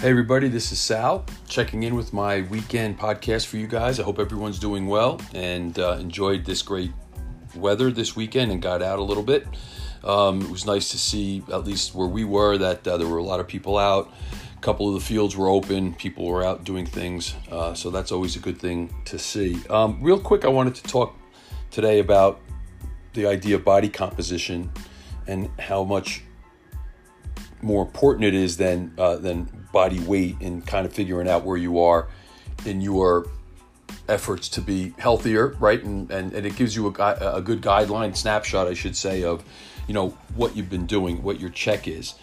Hey, everybody, this is Sal checking in with my weekend podcast for you guys. I hope everyone's doing well and uh, enjoyed this great weather this weekend and got out a little bit. Um, it was nice to see, at least where we were, that uh, there were a lot of people out. A couple of the fields were open, people were out doing things, uh, so that's always a good thing to see. Um, real quick, I wanted to talk today about the idea of body composition and how much more important it is than uh, than body weight and kind of figuring out where you are in your efforts to be healthier, right? And and, and it gives you a, a good guideline snapshot, I should say, of you know what you've been doing, what your check is.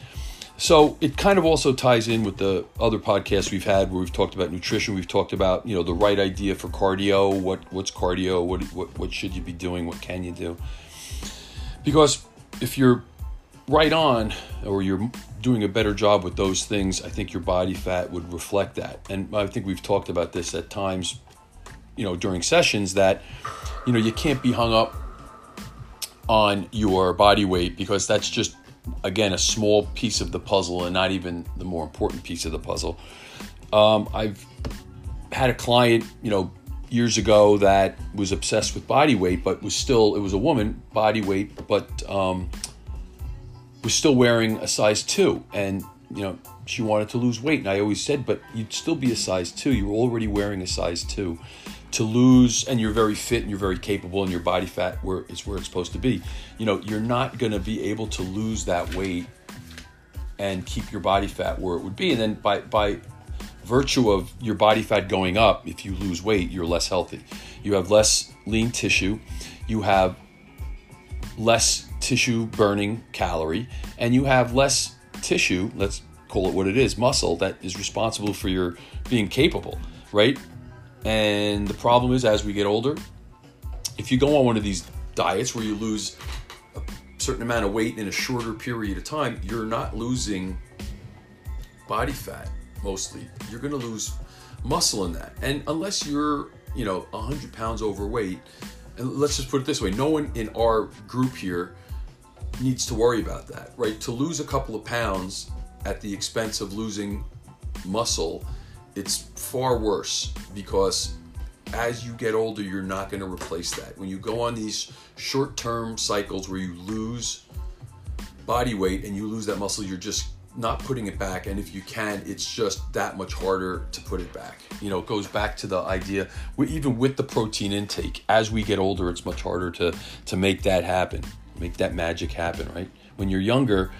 So it kind of also ties in with the other podcasts we've had where we've talked about nutrition. We've talked about you know the right idea for cardio. What what's cardio? What what what should you be doing? What can you do? Because if you're right on or you're doing a better job with those things, I think your body fat would reflect that. And I think we've talked about this at times, you know, during sessions that, you know, you can't be hung up on your body weight because that's just, again, a small piece of the puzzle and not even the more important piece of the puzzle. Um, I've had a client, you know, years ago that was obsessed with body weight, but was still, it was a woman, body weight, but, um, was still wearing a size two, and you know she wanted to lose weight. And I always said, but you'd still be a size two. You're already wearing a size two. To lose, and you're very fit and you're very capable, and your body fat where is where it's supposed to be. You know, you're not going to be able to lose that weight and keep your body fat where it would be. And then by by virtue of your body fat going up, if you lose weight, you're less healthy. You have less lean tissue. You have less tissue burning calorie, and you have less tissue, let's call it what it is, muscle that is responsible for your being capable, right? And the problem is, as we get older, if you go on one of these diets where you lose a certain amount of weight in a shorter period of time, you're not losing body fat mostly. You're going to lose muscle in that. And unless you're, you know, 100 pounds overweight, and let's just put it this way no one in our group here needs to worry about that, right? To lose a couple of pounds at the expense of losing muscle, it's far worse because as you get older, you're not going to replace that. When you go on these short term cycles where you lose body weight and you lose that muscle, you're just not putting it back. And if you can, it's just that much harder to put it back. You know, it goes back to the idea, even with the protein intake, as we get older, it's much harder to, to make that happen make that magic happen, right? When you're younger,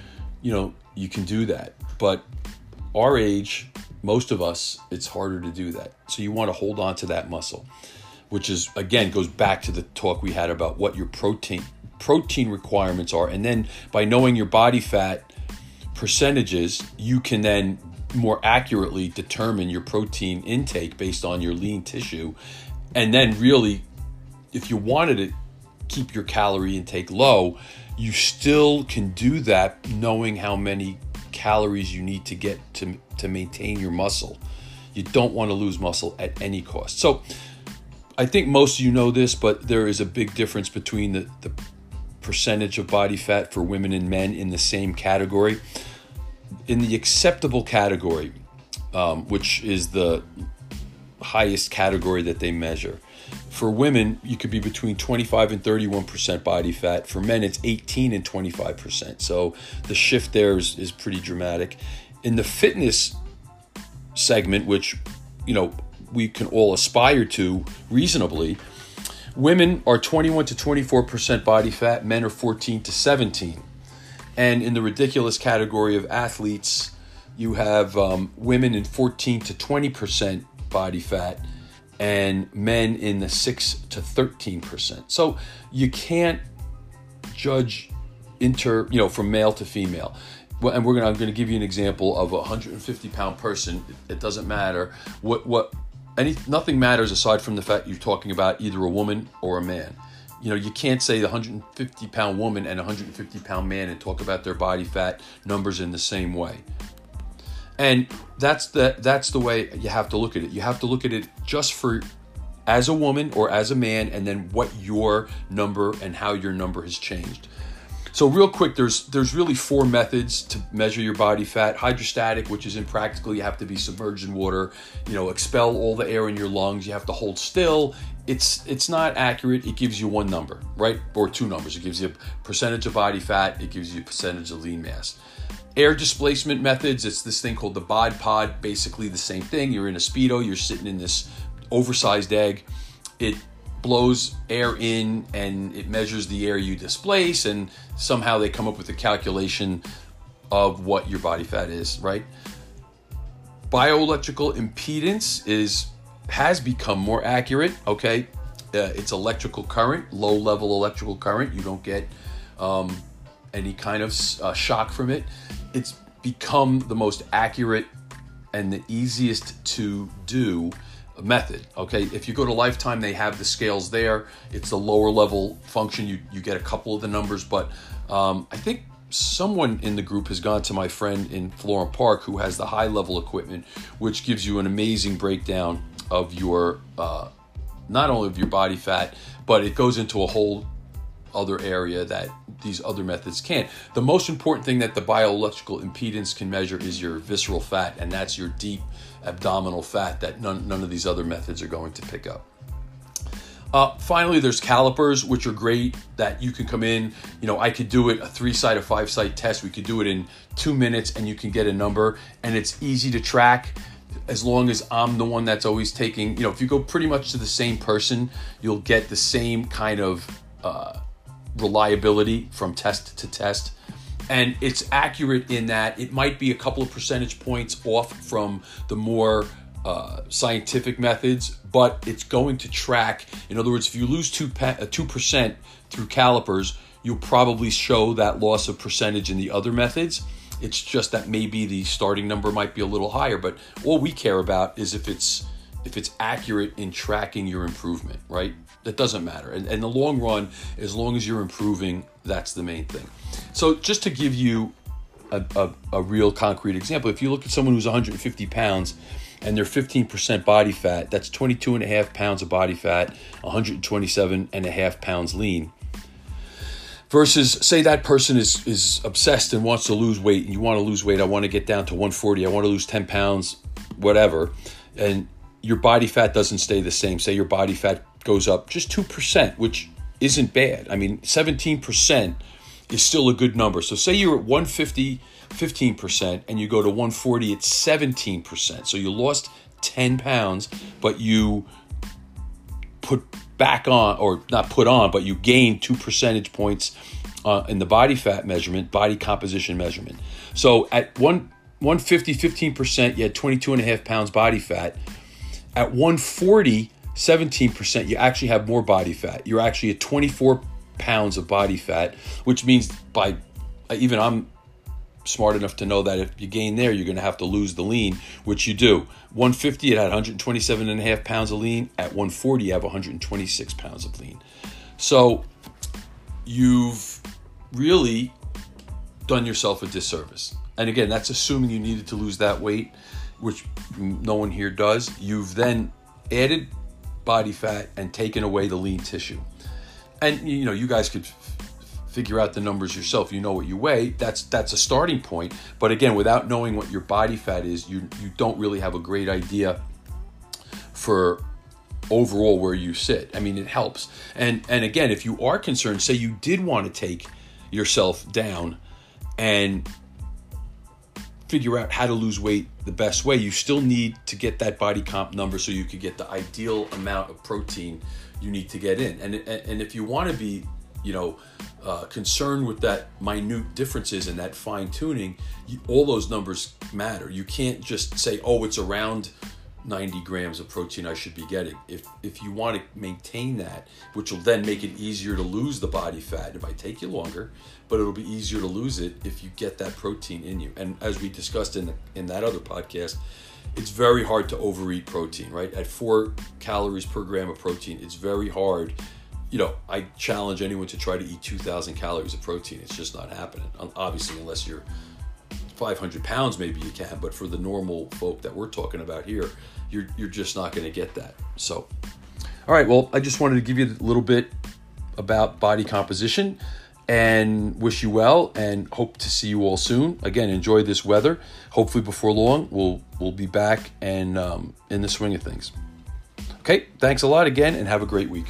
you know, you can do that. But our age, most of us, it's harder to do that. So you want to hold on to that muscle, which is again goes back to the talk we had about what your protein protein requirements are. And then by knowing your body fat percentages, you can then more accurately determine your protein intake based on your lean tissue. And then really if you wanted it keep your calorie intake low, you still can do that knowing how many calories you need to get to, to maintain your muscle. You don't want to lose muscle at any cost. So I think most of you know this, but there is a big difference between the, the percentage of body fat for women and men in the same category. In the acceptable category, um, which is the highest category that they measure, for women, you could be between 25 and 31% body fat. For men, it's 18 and 25%. So the shift there is, is pretty dramatic. In the fitness segment, which, you know, we can all aspire to reasonably, women are 21 to 24% body fat, men are 14 to 17. And in the ridiculous category of athletes, you have um, women in 14 to 20% body fat and men in the 6 to 13%. So you can't judge inter, you know, from male to female. And we're gonna, I'm to give you an example of a 150 pound person. It doesn't matter what what any nothing matters aside from the fact you're talking about either a woman or a man. You know, you can't say the 150 pound woman and 150 pound man and talk about their body fat numbers in the same way. And that's the that's the way you have to look at it. You have to look at it just for as a woman or as a man and then what your number and how your number has changed. So real quick, there's there's really four methods to measure your body fat. Hydrostatic, which is impractical, you have to be submerged in water, you know, expel all the air in your lungs. You have to hold still. It's it's not accurate. It gives you one number, right, or two numbers. It gives you a percentage of body fat. It gives you a percentage of lean mass. Air displacement methods. It's this thing called the bod pod. Basically the same thing. You're in a speedo. You're sitting in this oversized egg. It blows air in and it measures the air you displace and somehow they come up with a calculation of what your body fat is right? Bioelectrical impedance is has become more accurate okay? Uh, it's electrical current low level electrical current. You don't get um, any kind of uh, shock from it. It's become the most accurate and the easiest to do method. Okay, if you go to Lifetime, they have the scales there. It's a lower level function. You you get a couple of the numbers, but um, I think someone in the group has gone to my friend in Florham Park who has the high level equipment, which gives you an amazing breakdown of your uh, not only of your body fat, but it goes into a whole other area that these other methods can't. The most important thing that the bioelectrical impedance can measure is your visceral fat, and that's your deep abdominal fat that none, none of these other methods are going to pick up. Uh, finally, there's calipers, which are great that you can come in. You know, I could do it a three site, a five site test. We could do it in two minutes and you can get a number, and it's easy to track as long as I'm the one that's always taking. You know, if you go pretty much to the same person, you'll get the same kind of uh, reliability from test to test and it's accurate in that it might be a couple of percentage points off from the more uh, scientific methods, but it's going to track. In other words, if you lose two uh, two percent through calipers, you'll probably show that loss of percentage in the other methods. It's just that maybe the starting number might be a little higher, but all we care about is if it's if it's accurate in tracking your improvement, right? That doesn't matter. And in the long run, as long as you're improving, that's the main thing. So, just to give you a, a, a real concrete example, if you look at someone who's 150 pounds and they're 15% body fat, that's 22 and a half pounds of body fat, 127 and a half pounds lean. Versus, say that person is is obsessed and wants to lose weight, and you want to lose weight. I want to get down to 140. I want to lose 10 pounds, whatever. And your body fat doesn't stay the same. Say your body fat goes up just 2%, which isn't bad. I mean, 17% is still a good number. So say you're at 150, 15%, and you go to 140, it's 17%. So you lost 10 pounds, but you put back on, or not put on, but you gained two percentage points uh, in the body fat measurement, body composition measurement. So at one, 150, 15%, you had 22 and a half pounds body fat. At 140, 17%, you actually have more body fat. You're actually at 24 pounds of body fat, which means by even I'm smart enough to know that if you gain there, you're going to have to lose the lean, which you do. 150, it had 127 and a half pounds of lean. At 140, you have 126 pounds of lean. So you've really done yourself a disservice. And again, that's assuming you needed to lose that weight, which no one here does. You've then added body fat and taken away the lean tissue. And you know, you guys could figure out the numbers yourself. You know what you weigh. That's that's a starting point. But again, without knowing what your body fat is, you you don't really have a great idea for overall where you sit. I mean, it helps. And and again, if you are concerned, say you did want to take yourself down and figure out how to lose weight the best way, you still need to get that body comp number so you could get the ideal amount of protein you need to get in. And and if you want to be, you know, uh, concerned with that minute differences and that fine tuning, all those numbers matter. You can't just say, oh, it's around 90 grams of protein I should be getting. If if you want to maintain that, which will then make it easier to lose the body fat, it might take you longer, but it'll be easier to lose it if you get that protein in you. And as we discussed in the, in that other podcast, it's very hard to overeat protein, right? At four calories per gram of protein, it's very hard. You know, I challenge anyone to try to eat 2,000 calories of protein. It's just not happening. Obviously, unless you're 500 pounds, maybe you can, but for the normal folk that we're talking about here, you're, you're just not going to get that. So, all right, well, I just wanted to give you a little bit about body composition. and wish you well and hope to see you all soon. Again, enjoy this weather. Hopefully, before long, we'll we'll be back and um, in the swing of things. Okay, thanks a lot again, and have a great week.